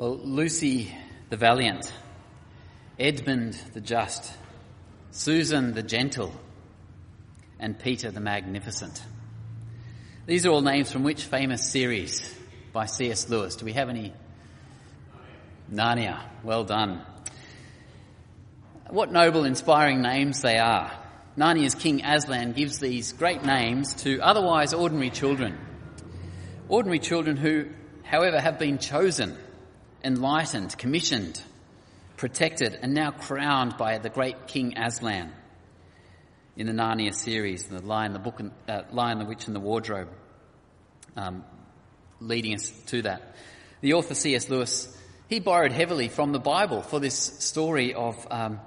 Well, Lucy the Valiant, Edmund the Just, Susan the Gentle, and Peter the Magnificent. These are all names from which famous series by C.S. Lewis? Do we have any? Narnia. Well done. What noble, inspiring names they are. Narnia's King Aslan gives these great names to otherwise ordinary children. Ordinary children who, however, have been chosen, enlightened, commissioned, protected, and now crowned by the great King Aslan in the Narnia series, the Lion, the Book, and, uh, Lion, the Witch, and the Wardrobe, um, leading us to that. The author C.S. Lewis, he borrowed heavily from the Bible for this story of um,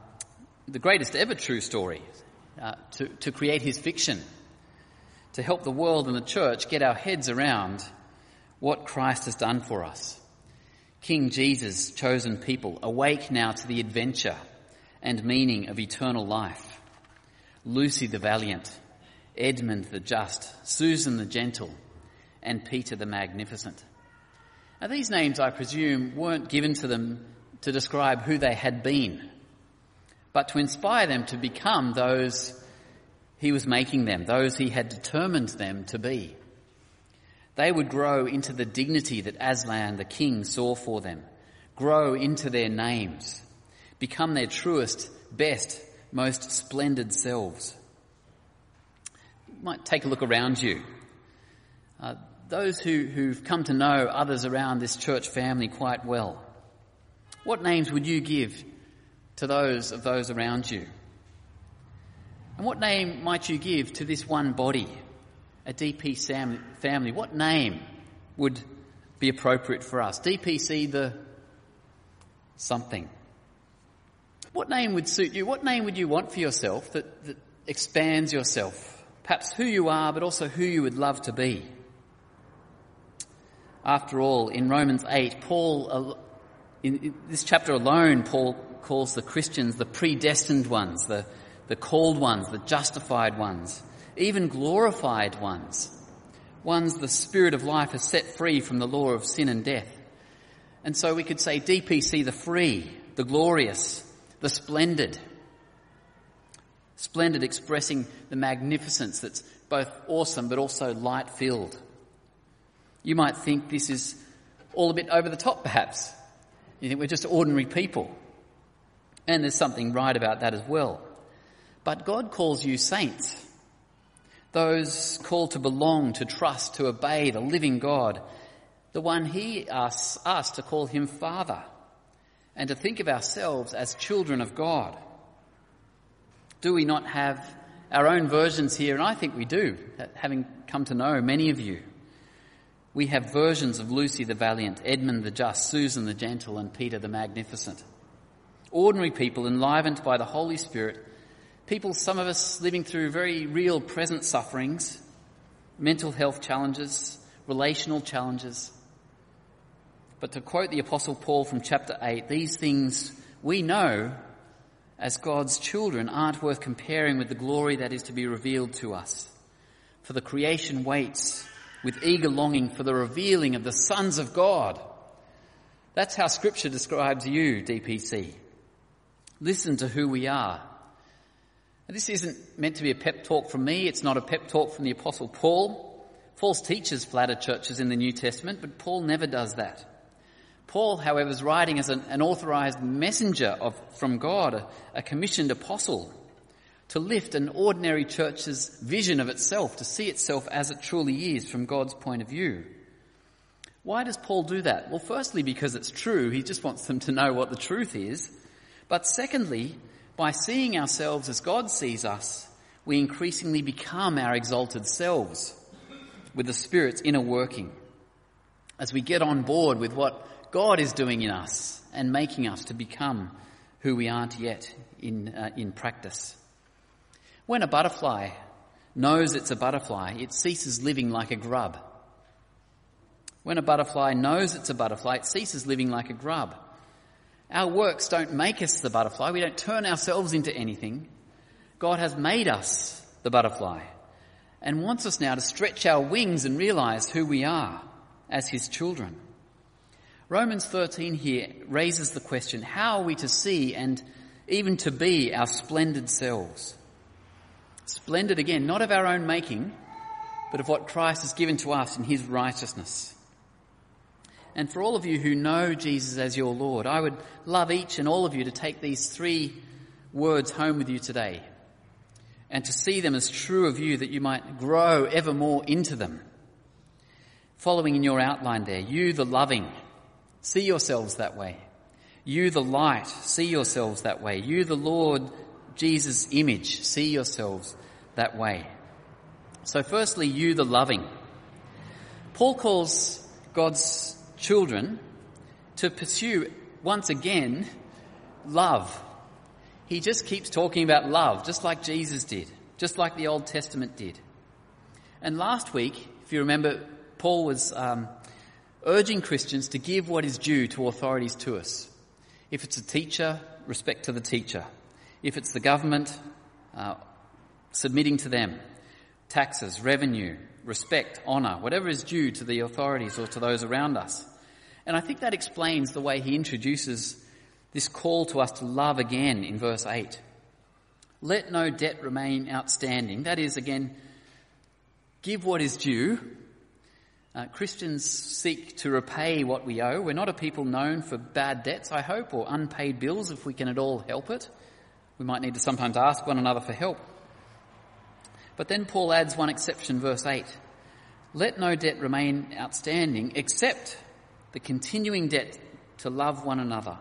the greatest ever true story, uh, to, to create his fiction, to help the world and the church get our heads around what Christ has done for us. King Jesus' chosen people awake now to the adventure and meaning of eternal life. Lucy the Valiant, Edmund the Just, Susan the Gentle, and Peter the Magnificent. Now these names, I presume, weren't given to them to describe who they had been but to inspire them to become those he was making them, those he had determined them to be. They would grow into the dignity that Aslan the king saw for them, grow into their names, become their truest, best, most splendid selves. You might take a look around you. Uh, those who, who've come to know others around this church family quite well, what names would you give to those of those around you? And what name might you give to this one body, a DP family? What name would be appropriate for us? DPC the something. What name would suit you? What name would you want for yourself that, that expands yourself? Perhaps who you are, but also who you would love to be. After all, in Romans 8, Paul, uh, in this chapter alone, Paul calls the Christians the predestined ones, the, the called ones, the justified ones, even glorified ones, ones the Spirit of life has set free from the law of sin and death. And so we could say DPC the free, the glorious, the splendid. Splendid expressing the magnificence that's both awesome but also light filled. You might think this is all a bit over the top perhaps. You think we're just ordinary people. And there's something right about that as well. But God calls you saints. Those called to belong, to trust, to obey the living God. The one He asks us to call Him Father and to think of ourselves as children of God. Do we not have our own versions here? And I think we do, having come to know many of you. We have versions of Lucy the Valiant, Edmund the Just, Susan the Gentle, and Peter the Magnificent ordinary people enlivened by the Holy Spirit, people, some of us living through very real present sufferings, mental health challenges, relational challenges. But to quote the Apostle Paul from chapter 8, these things we know as God's children aren't worth comparing with the glory that is to be revealed to us. For the creation waits with eager longing for the revealing of the sons of God. That's how scripture describes you, DPC. Listen to who we are. This isn't meant to be a pep talk from me. It's not a pep talk from the apostle Paul. False teachers flatter churches in the New Testament, but Paul never does that. Paul, however, is writing as an, an authorized messenger of, from God, a, a commissioned apostle, to lift an ordinary church's vision of itself, to see itself as it truly is from God's point of view. Why does Paul do that? Well, firstly, because it's true. He just wants them to know what the truth is. But secondly, by seeing ourselves as God sees us, we increasingly become our exalted selves with the Spirit's inner working. As we get on board with what God is doing in us and making us to become who we aren't yet in, uh, in practice. When a butterfly knows it's a butterfly, it ceases living like a grub. When a butterfly knows it's a butterfly, it ceases living like a grub. Our works don't make us the butterfly. We don't turn ourselves into anything. God has made us the butterfly and wants us now to stretch our wings and realize who we are as his children. Romans 13 here raises the question, how are we to see and even to be our splendid selves? Splendid again, not of our own making, but of what Christ has given to us in his righteousness. And for all of you who know Jesus as your Lord, I would love each and all of you to take these three words home with you today and to see them as true of you that you might grow ever more into them. Following in your outline there, you the loving, see yourselves that way. You the light, see yourselves that way. You the Lord Jesus image, see yourselves that way. So firstly, you the loving. Paul calls God's children to pursue once again love he just keeps talking about love, just like Jesus did, just like the Old Testament did. And last week, if you remember, Paul was um, urging Christians to give what is due to authorities to us. If it's a teacher, respect to the teacher. If it's the government, uh, submitting to them. Taxes, revenue, respect, honour, whatever is due to the authorities or to those around us. And I think that explains the way he introduces this call to us to love again in verse 8. Let no debt remain outstanding. That is, again, give what is due. Uh, Christians seek to repay what we owe. We're not a people known for bad debts, I hope, or unpaid bills if we can at all help it. We might need to sometimes ask one another for help. But then Paul adds one exception, verse 8. Let no debt remain outstanding except the continuing debt to love one another.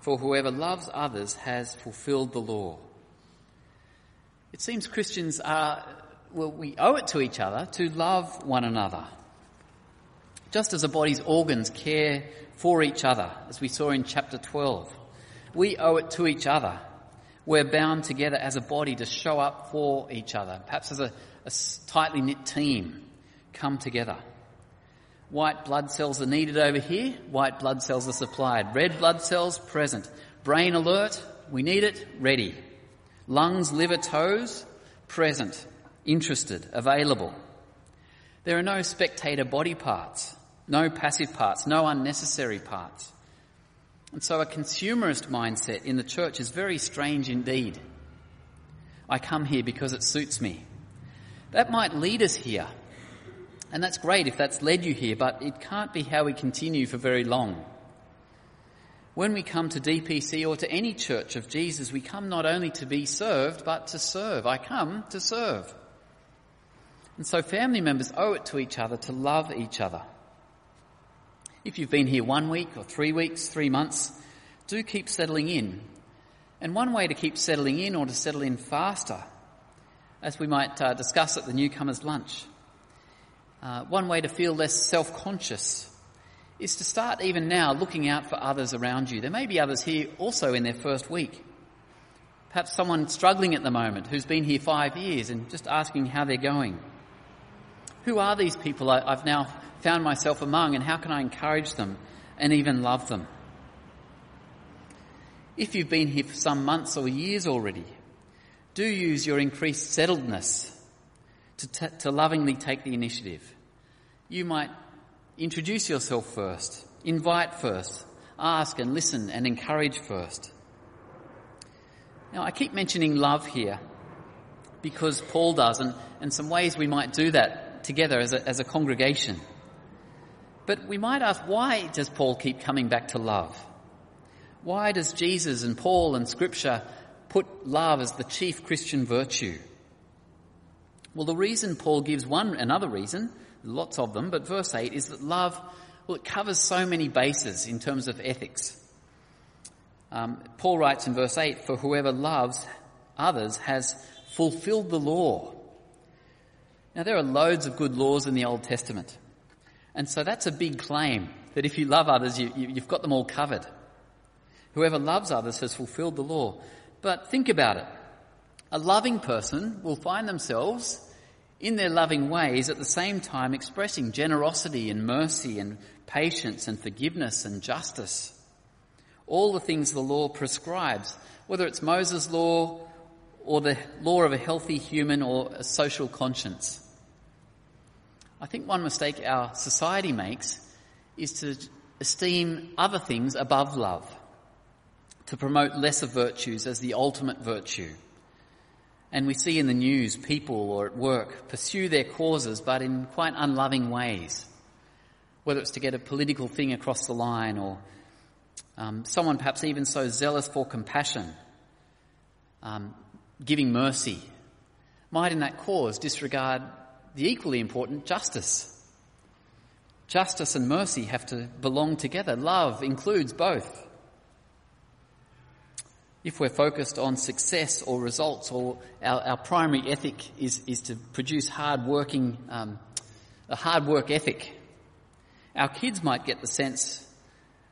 For whoever loves others has fulfilled the law. It seems Christians are, well, we owe it to each other to love one another. Just as a body's organs care for each other, as we saw in chapter 12, we owe it to each other. We're bound together as a body to show up for each other, perhaps as a, a tightly knit team come together. White blood cells are needed over here. White blood cells are supplied. Red blood cells present. Brain alert. We need it. Ready. Lungs, liver, toes present. Interested. Available. There are no spectator body parts. No passive parts. No unnecessary parts. And so a consumerist mindset in the church is very strange indeed. I come here because it suits me. That might lead us here and that's great if that's led you here, but it can't be how we continue for very long. When we come to DPC or to any church of Jesus, we come not only to be served, but to serve. I come to serve. And so family members owe it to each other to love each other. If you've been here one week or three weeks, three months, do keep settling in. And one way to keep settling in or to settle in faster, as we might uh, discuss at the newcomers lunch, uh, one way to feel less self-conscious is to start even now looking out for others around you. There may be others here also in their first week. Perhaps someone struggling at the moment who's been here five years and just asking how they're going. Who are these people I've now found myself among and how can I encourage them and even love them? If you've been here for some months or years already, do use your increased settledness to, t- to lovingly take the initiative. You might introduce yourself first, invite first, ask and listen and encourage first. Now, I keep mentioning love here because Paul does, and, and some ways we might do that together as a, as a congregation. But we might ask, why does Paul keep coming back to love? Why does Jesus and Paul and Scripture put love as the chief Christian virtue? Well, the reason Paul gives one, another reason, lots of them, but verse 8 is that love, well, it covers so many bases in terms of ethics. Um, Paul writes in verse 8, for whoever loves others has fulfilled the law. Now there are loads of good laws in the Old Testament. And so that's a big claim that if you love others, you, you, you've got them all covered. Whoever loves others has fulfilled the law. But think about it. A loving person will find themselves in their loving ways at the same time expressing generosity and mercy and patience and forgiveness and justice. All the things the law prescribes, whether it's Moses' law or the law of a healthy human or a social conscience. I think one mistake our society makes is to esteem other things above love, to promote lesser virtues as the ultimate virtue. And we see in the news people or at work pursue their causes but in quite unloving ways. Whether it's to get a political thing across the line or um, someone perhaps even so zealous for compassion, um, giving mercy, might in that cause disregard the equally important justice. Justice and mercy have to belong together. Love includes both. If we're focused on success or results, or our, our primary ethic is, is to produce hard working, um, a hard work ethic, our kids might get the sense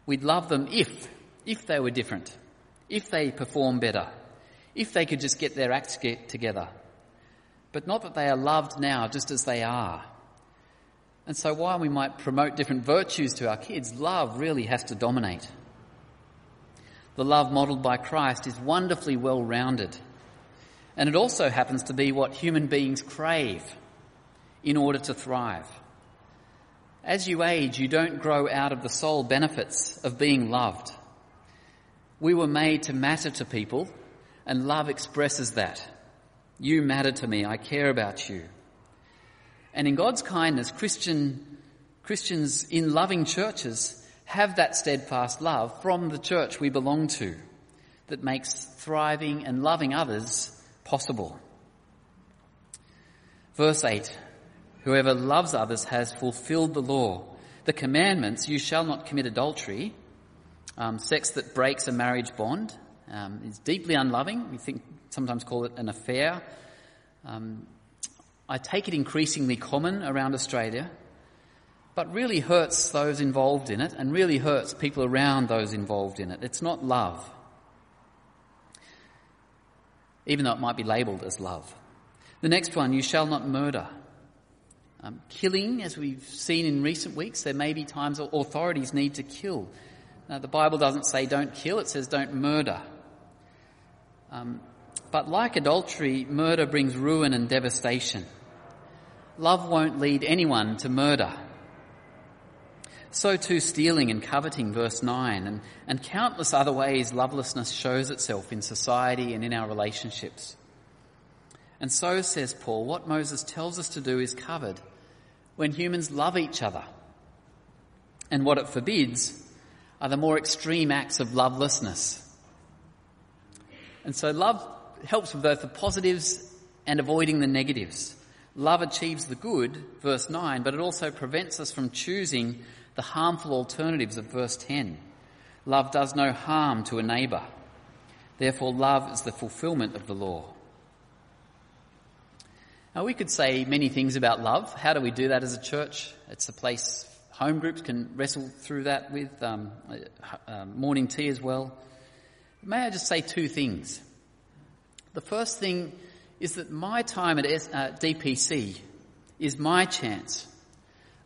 we'd love them if, if they were different, if they perform better, if they could just get their acts together. But not that they are loved now just as they are. And so while we might promote different virtues to our kids, love really has to dominate. The love modelled by Christ is wonderfully well rounded. And it also happens to be what human beings crave in order to thrive. As you age, you don't grow out of the sole benefits of being loved. We were made to matter to people, and love expresses that. You matter to me, I care about you. And in God's kindness, Christian, Christians in loving churches have that steadfast love from the church we belong to that makes thriving and loving others possible. Verse 8 Whoever loves others has fulfilled the law. The commandments, you shall not commit adultery, um, sex that breaks a marriage bond, um, is deeply unloving. We think sometimes call it an affair. Um, I take it increasingly common around Australia, but really hurts those involved in it and really hurts people around those involved in it. It's not love, even though it might be labelled as love. The next one, you shall not murder. Um, killing, as we've seen in recent weeks, there may be times authorities need to kill. Now, the Bible doesn't say don't kill, it says don't murder. Um, but like adultery, murder brings ruin and devastation. Love won't lead anyone to murder. So too stealing and coveting, verse 9, and, and countless other ways lovelessness shows itself in society and in our relationships. And so, says Paul, what Moses tells us to do is covered when humans love each other. And what it forbids are the more extreme acts of lovelessness. And so love helps with both the positives and avoiding the negatives. Love achieves the good, verse 9, but it also prevents us from choosing the harmful alternatives of verse 10. Love does no harm to a neighbour. Therefore, love is the fulfilment of the law. Now, we could say many things about love. How do we do that as a church? It's a place home groups can wrestle through that with, um, uh, morning tea as well. May I just say two things? The first thing is that my time at uh, DPC is my chance,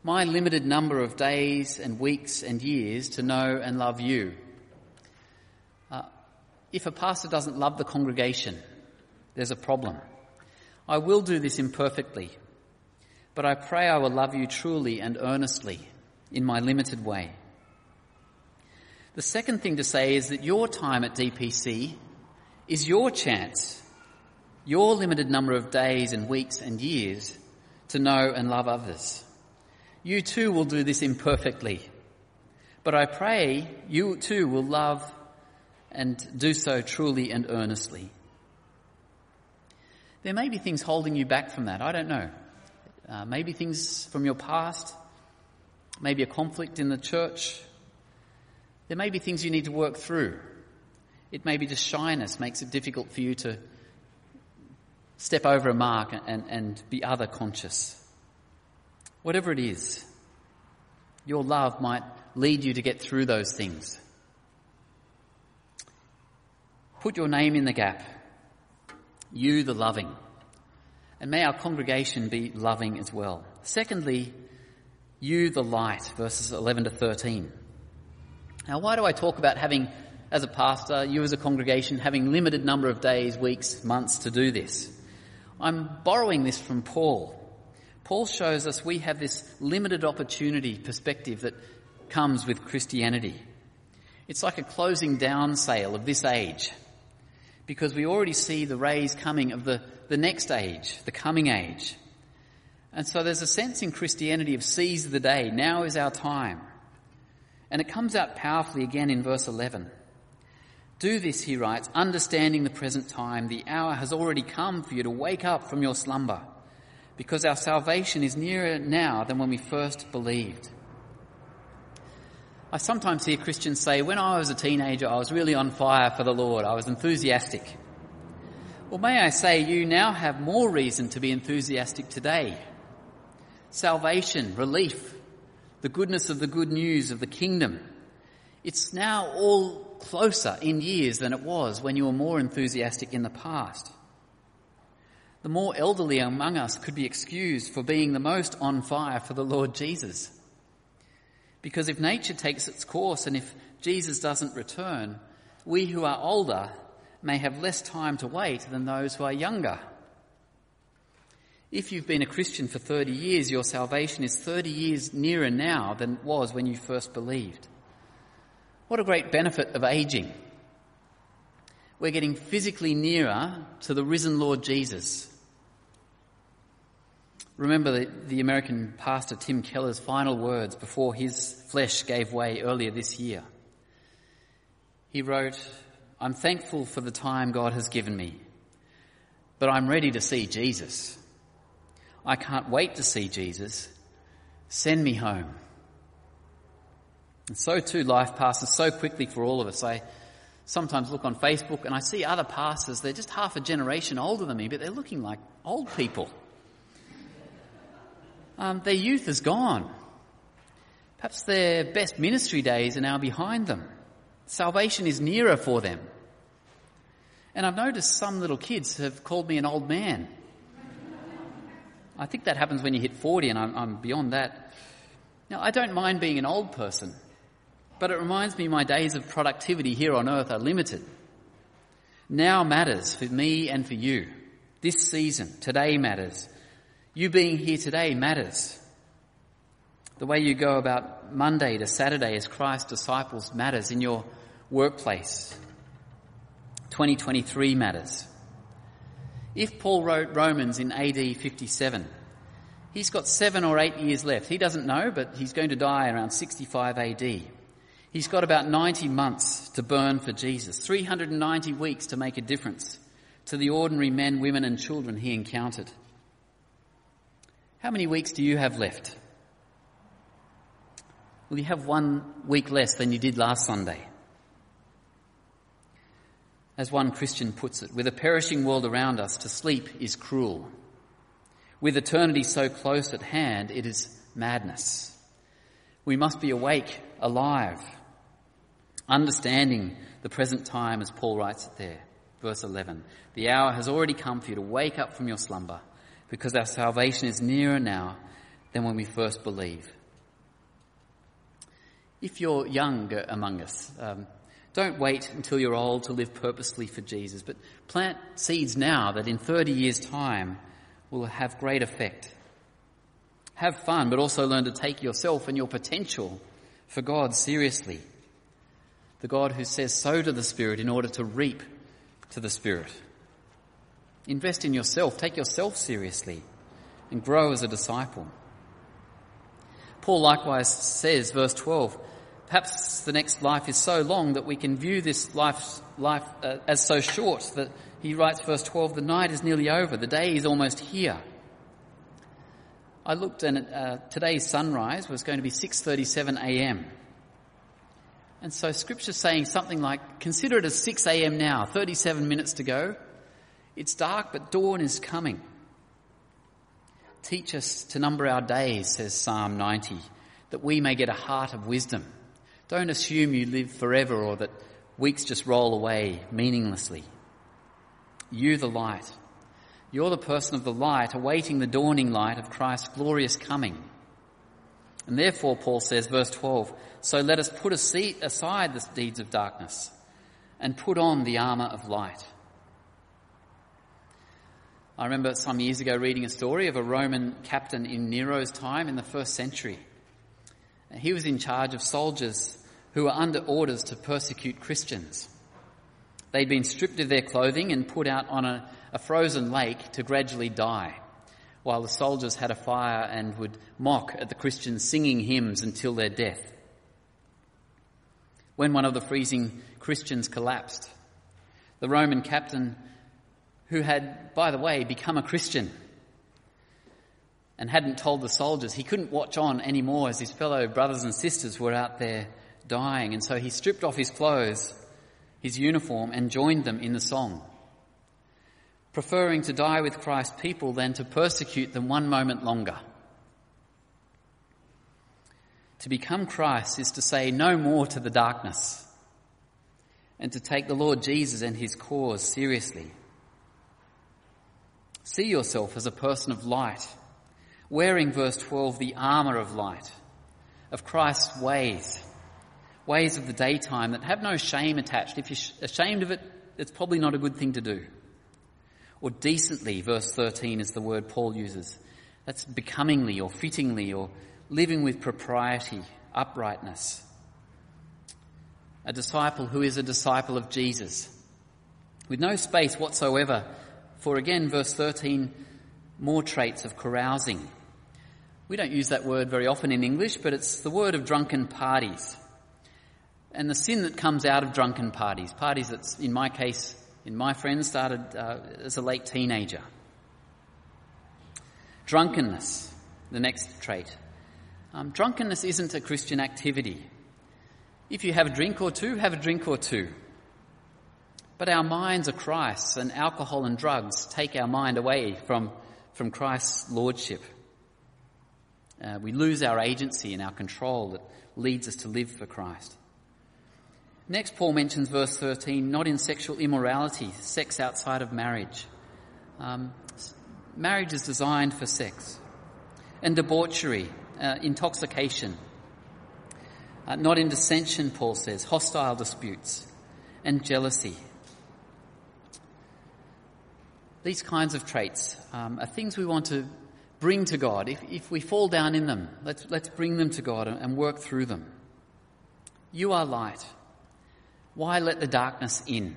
my limited number of days and weeks and years to know and love you. Uh, if a pastor doesn't love the congregation, there's a problem. I will do this imperfectly, but I pray I will love you truly and earnestly in my limited way. The second thing to say is that your time at DPC is your chance, your limited number of days and weeks and years to know and love others. You too will do this imperfectly, but I pray you too will love and do so truly and earnestly. There may be things holding you back from that. I don't know. Uh, maybe things from your past, maybe a conflict in the church. There may be things you need to work through. It may be just shyness makes it difficult for you to step over a mark and, and be other conscious. Whatever it is, your love might lead you to get through those things. Put your name in the gap you the loving. And may our congregation be loving as well. Secondly, you the light, verses 11 to 13. Now, why do I talk about having, as a pastor, you as a congregation, having limited number of days, weeks, months to do this? I'm borrowing this from Paul. Paul shows us we have this limited opportunity perspective that comes with Christianity. It's like a closing down sale of this age because we already see the rays coming of the, the next age, the coming age. And so there's a sense in Christianity of seize the day. Now is our time. And it comes out powerfully again in verse 11. Do this, he writes, understanding the present time. The hour has already come for you to wake up from your slumber because our salvation is nearer now than when we first believed. I sometimes hear Christians say, when I was a teenager, I was really on fire for the Lord. I was enthusiastic. Well, may I say, you now have more reason to be enthusiastic today. Salvation, relief, the goodness of the good news of the kingdom. It's now all closer in years than it was when you were more enthusiastic in the past. The more elderly among us could be excused for being the most on fire for the Lord Jesus. Because if nature takes its course and if Jesus doesn't return, we who are older may have less time to wait than those who are younger. If you've been a Christian for 30 years, your salvation is 30 years nearer now than it was when you first believed. What a great benefit of aging. We're getting physically nearer to the risen Lord Jesus. Remember the, the, American pastor Tim Keller's final words before his flesh gave way earlier this year. He wrote, I'm thankful for the time God has given me, but I'm ready to see Jesus. I can't wait to see Jesus. Send me home. And so too life passes so quickly for all of us. I sometimes look on Facebook and I see other pastors, they're just half a generation older than me, but they're looking like old people um, their youth is gone. Perhaps their best ministry days are now behind them. Salvation is nearer for them. And I've noticed some little kids have called me an old man. I think that happens when you hit 40 and I'm, I'm beyond that. Now, I don't mind being an old person, but it reminds me my days of productivity here on earth are limited. Now matters for me and for you. This season, today matters. You being here today matters. The way you go about Monday to Saturday as Christ's disciples matters in your workplace. 2023 matters. If Paul wrote Romans in AD 57, he's got seven or eight years left. He doesn't know, but he's going to die around 65 AD. He's got about 90 months to burn for Jesus, 390 weeks to make a difference to the ordinary men, women and children he encountered. How many weeks do you have left? Well, you have one week less than you did last Sunday. As one Christian puts it, with a perishing world around us, to sleep is cruel. With eternity so close at hand, it is madness. We must be awake, alive, understanding the present time as Paul writes it there. Verse 11. The hour has already come for you to wake up from your slumber because our salvation is nearer now than when we first believe. If you're young among us, um, don't wait until you're old to live purposely for Jesus, but plant seeds now that in 30 years' time will have great effect. Have fun, but also learn to take yourself and your potential for God seriously. The God who says sow to the Spirit in order to reap to the Spirit. Invest in yourself, take yourself seriously, and grow as a disciple. Paul likewise says, verse 12, perhaps the next life is so long that we can view this life, life uh, as so short that he writes, verse 12, the night is nearly over, the day is almost here. I looked and uh, today's sunrise was going to be 6.37 a.m. And so scripture's saying something like, consider it as 6 a.m. now, 37 minutes to go. It's dark, but dawn is coming. Teach us to number our days, says Psalm 90, that we may get a heart of wisdom. Don't assume you live forever or that weeks just roll away meaninglessly. You, the light. You're the person of the light, awaiting the dawning light of Christ's glorious coming. And therefore, Paul says, verse 12, so let us put aside the deeds of darkness and put on the armour of light. I remember some years ago reading a story of a Roman captain in Nero's time in the first century. He was in charge of soldiers who were under orders to persecute Christians. They'd been stripped of their clothing and put out on a, a frozen lake to gradually die, while the soldiers had a fire and would mock at the Christians singing hymns until their death. When one of the freezing Christians collapsed, the Roman captain, who had, by the way, become a Christian, and hadn't told the soldiers. He couldn't watch on anymore as his fellow brothers and sisters were out there dying. And so he stripped off his clothes, his uniform, and joined them in the song. Preferring to die with Christ's people than to persecute them one moment longer. To become Christ is to say no more to the darkness and to take the Lord Jesus and his cause seriously. See yourself as a person of light wearing, verse 12, the armour of light, of Christ's ways, ways of the daytime that have no shame attached. If you're ashamed of it, it's probably not a good thing to do. Or decently, verse 13 is the word Paul uses. That's becomingly or fittingly or living with propriety, uprightness. A disciple who is a disciple of Jesus. With no space whatsoever for again, verse 13, more traits of carousing. We don't use that word very often in English, but it's the word of drunken parties. And the sin that comes out of drunken parties, parties that, in my case, in my friend, started uh, as a late teenager. Drunkenness, the next trait. Um, drunkenness isn't a Christian activity. If you have a drink or two, have a drink or two. But our minds are Christ's, and alcohol and drugs take our mind away from, from Christ's lordship. Uh, we lose our agency and our control that leads us to live for Christ. Next, Paul mentions verse 13, not in sexual immorality, sex outside of marriage. Um, marriage is designed for sex. And debauchery, uh, intoxication. Uh, not in dissension, Paul says, hostile disputes and jealousy. These kinds of traits um, are things we want to bring to God. If, if we fall down in them, let's, let's bring them to God and, work through them. You are light. Why let the darkness in?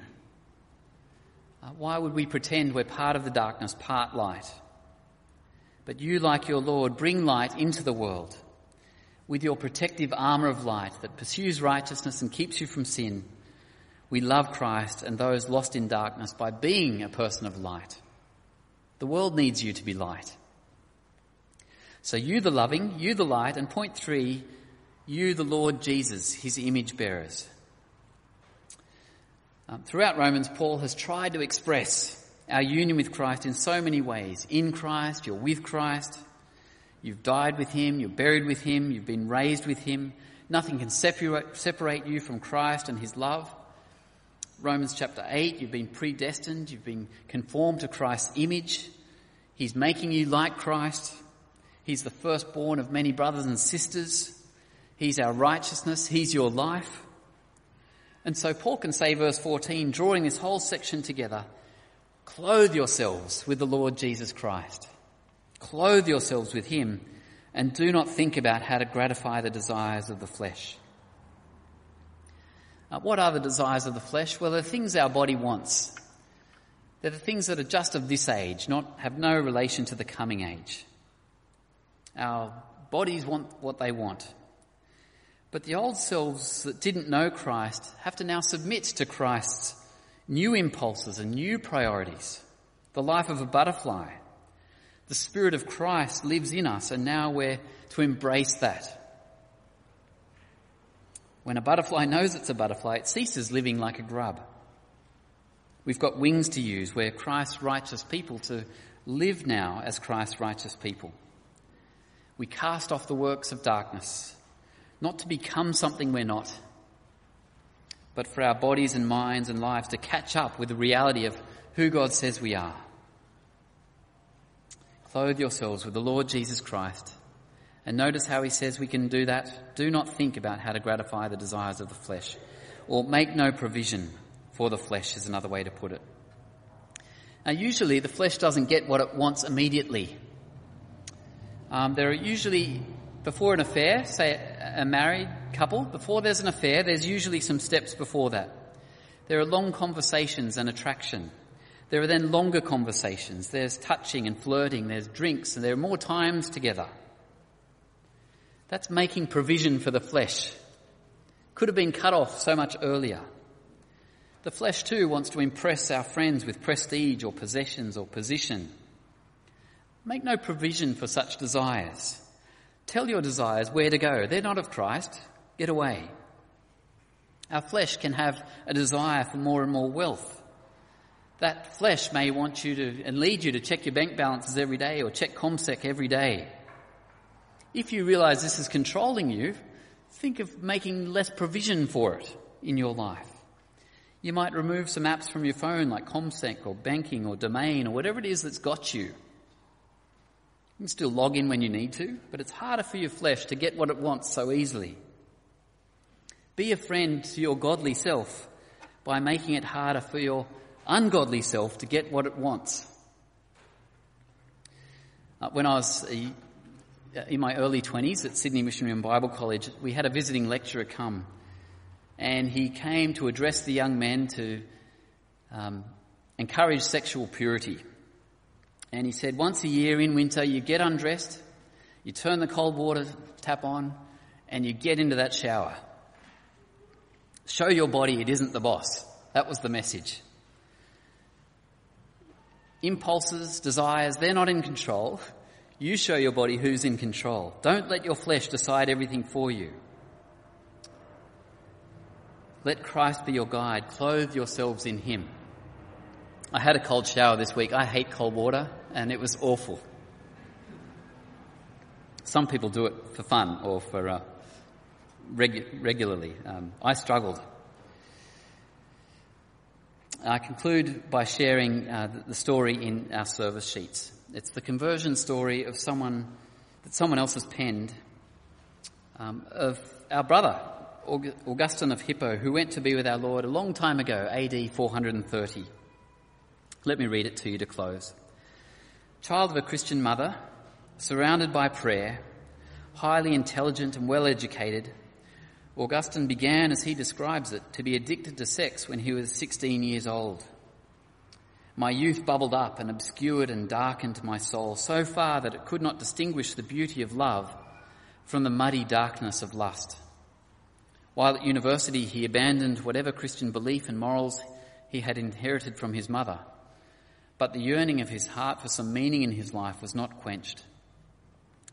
Uh, why would we pretend we're part of the darkness, part light? But you, like your Lord, bring light into the world with your protective armour of light that pursues righteousness and keeps you from sin. We love Christ and those lost in darkness by being a person of light. The world needs you to be light. So you the loving, you the light, and point three, you the Lord Jesus, his image bearers. Um, throughout Romans, Paul has tried to express our union with Christ in so many ways. In Christ, you're with Christ, you've died with him, you're buried with him, you've been raised with him. Nothing can separate, separate you from Christ and his love. Romans chapter 8, you've been predestined, you've been conformed to Christ's image. He's making you like Christ. He's the firstborn of many brothers and sisters. He's our righteousness. He's your life. And so Paul can say, verse 14, drawing this whole section together, clothe yourselves with the Lord Jesus Christ. Clothe yourselves with Him and do not think about how to gratify the desires of the flesh. Uh, what are the desires of the flesh? Well, they're things our body wants. They're the things that are just of this age, not have no relation to the coming age. Our bodies want what they want. But the old selves that didn't know Christ have to now submit to Christ's new impulses and new priorities. The life of a butterfly. The Spirit of Christ lives in us and now we're to embrace that. When a butterfly knows it's a butterfly, it ceases living like a grub. We've got wings to use. We're Christ's righteous people to live now as Christ's righteous people we cast off the works of darkness, not to become something we're not, but for our bodies and minds and lives to catch up with the reality of who God says we are. Clothe yourselves with the Lord Jesus Christ. And notice how he says we can do that. Do not think about how to gratify the desires of the flesh, or make no provision for the flesh, is another way to put it. Now, usually the flesh doesn't get what it wants immediately. Um, there are usually, before an affair, say a married couple, before there's an affair, there's usually some steps before that. There are long conversations and attraction. There are then longer conversations. There's touching and flirting. There's drinks and there are more times together. That's making provision for the flesh. Could have been cut off so much earlier. The flesh too wants to impress our friends with prestige or possessions or position. Make no provision for such desires. Tell your desires where to go. They're not of Christ. Get away. Our flesh can have a desire for more and more wealth. That flesh may want you to and lead you to check your bank balances every day or check CommSec every day. If you realize this is controlling you, think of making less provision for it in your life. You might remove some apps from your phone like CommSec or banking or domain or whatever it is that's got you. You can still log in when you need to, but it's harder for your flesh to get what it wants so easily. Be a friend to your godly self by making it harder for your ungodly self to get what it wants. Uh, when I was in my early 20s at Sydney Missionary and Bible College, we had a visiting lecturer come and he came to address the young men to um, encourage sexual purity. And he said, once a year in winter, you get undressed, you turn the cold water tap on, and you get into that shower. Show your body it isn't the boss. That was the message. Impulses, desires, they're not in control. You show your body who's in control. Don't let your flesh decide everything for you. Let Christ be your guide. Clothe yourselves in Him. I had a cold shower this week. I hate cold water and it was awful. Some people do it for fun or for uh, regu- regularly. Um, I struggled. I conclude by sharing uh, the story in our service sheets. It's the conversion story of someone that someone else has penned um, of our brother Augustine of Hippo, who went to be with our Lord a long time ago, AD 430. Let me read it to you to close. Child of a Christian mother, surrounded by prayer, highly intelligent and well educated, Augustine began, as he describes it, to be addicted to sex when he was 16 years old. My youth bubbled up and obscured and darkened my soul so far that it could not distinguish the beauty of love from the muddy darkness of lust. While at university, he abandoned whatever Christian belief and morals he had inherited from his mother but the yearning of his heart for some meaning in his life was not quenched.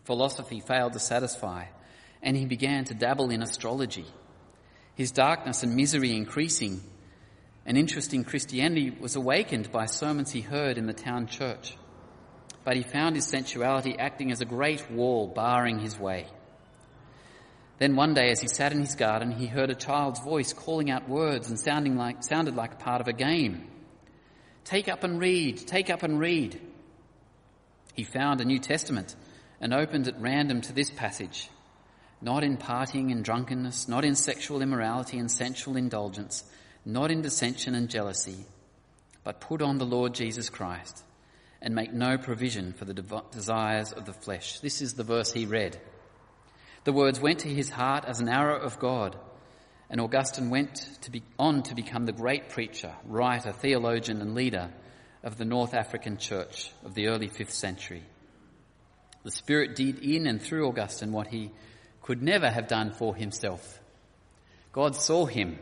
Philosophy failed to satisfy, and he began to dabble in astrology. His darkness and misery increasing, an interest in Christianity was awakened by sermons he heard in the town church. But he found his sensuality acting as a great wall barring his way. Then one day as he sat in his garden, he heard a child's voice calling out words and sounding like, sounded like part of a game. Take up and read, take up and read. He found a New Testament and opened at random to this passage. Not in partying and drunkenness, not in sexual immorality and sensual indulgence, not in dissension and jealousy, but put on the Lord Jesus Christ and make no provision for the desires of the flesh. This is the verse he read. The words went to his heart as an arrow of God and Augustine went to be, on to become the great preacher, writer, theologian, and leader of the North African church of the early 5th century. The Spirit did in and through Augustine what he could never have done for himself. God saw him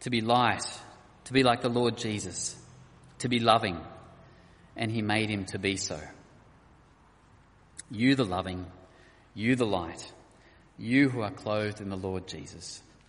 to be light, to be like the Lord Jesus, to be loving, and he made him to be so. You the loving, you the light, you who are clothed in the Lord Jesus.